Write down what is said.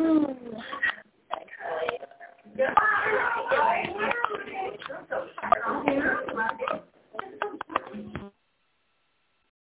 Mm.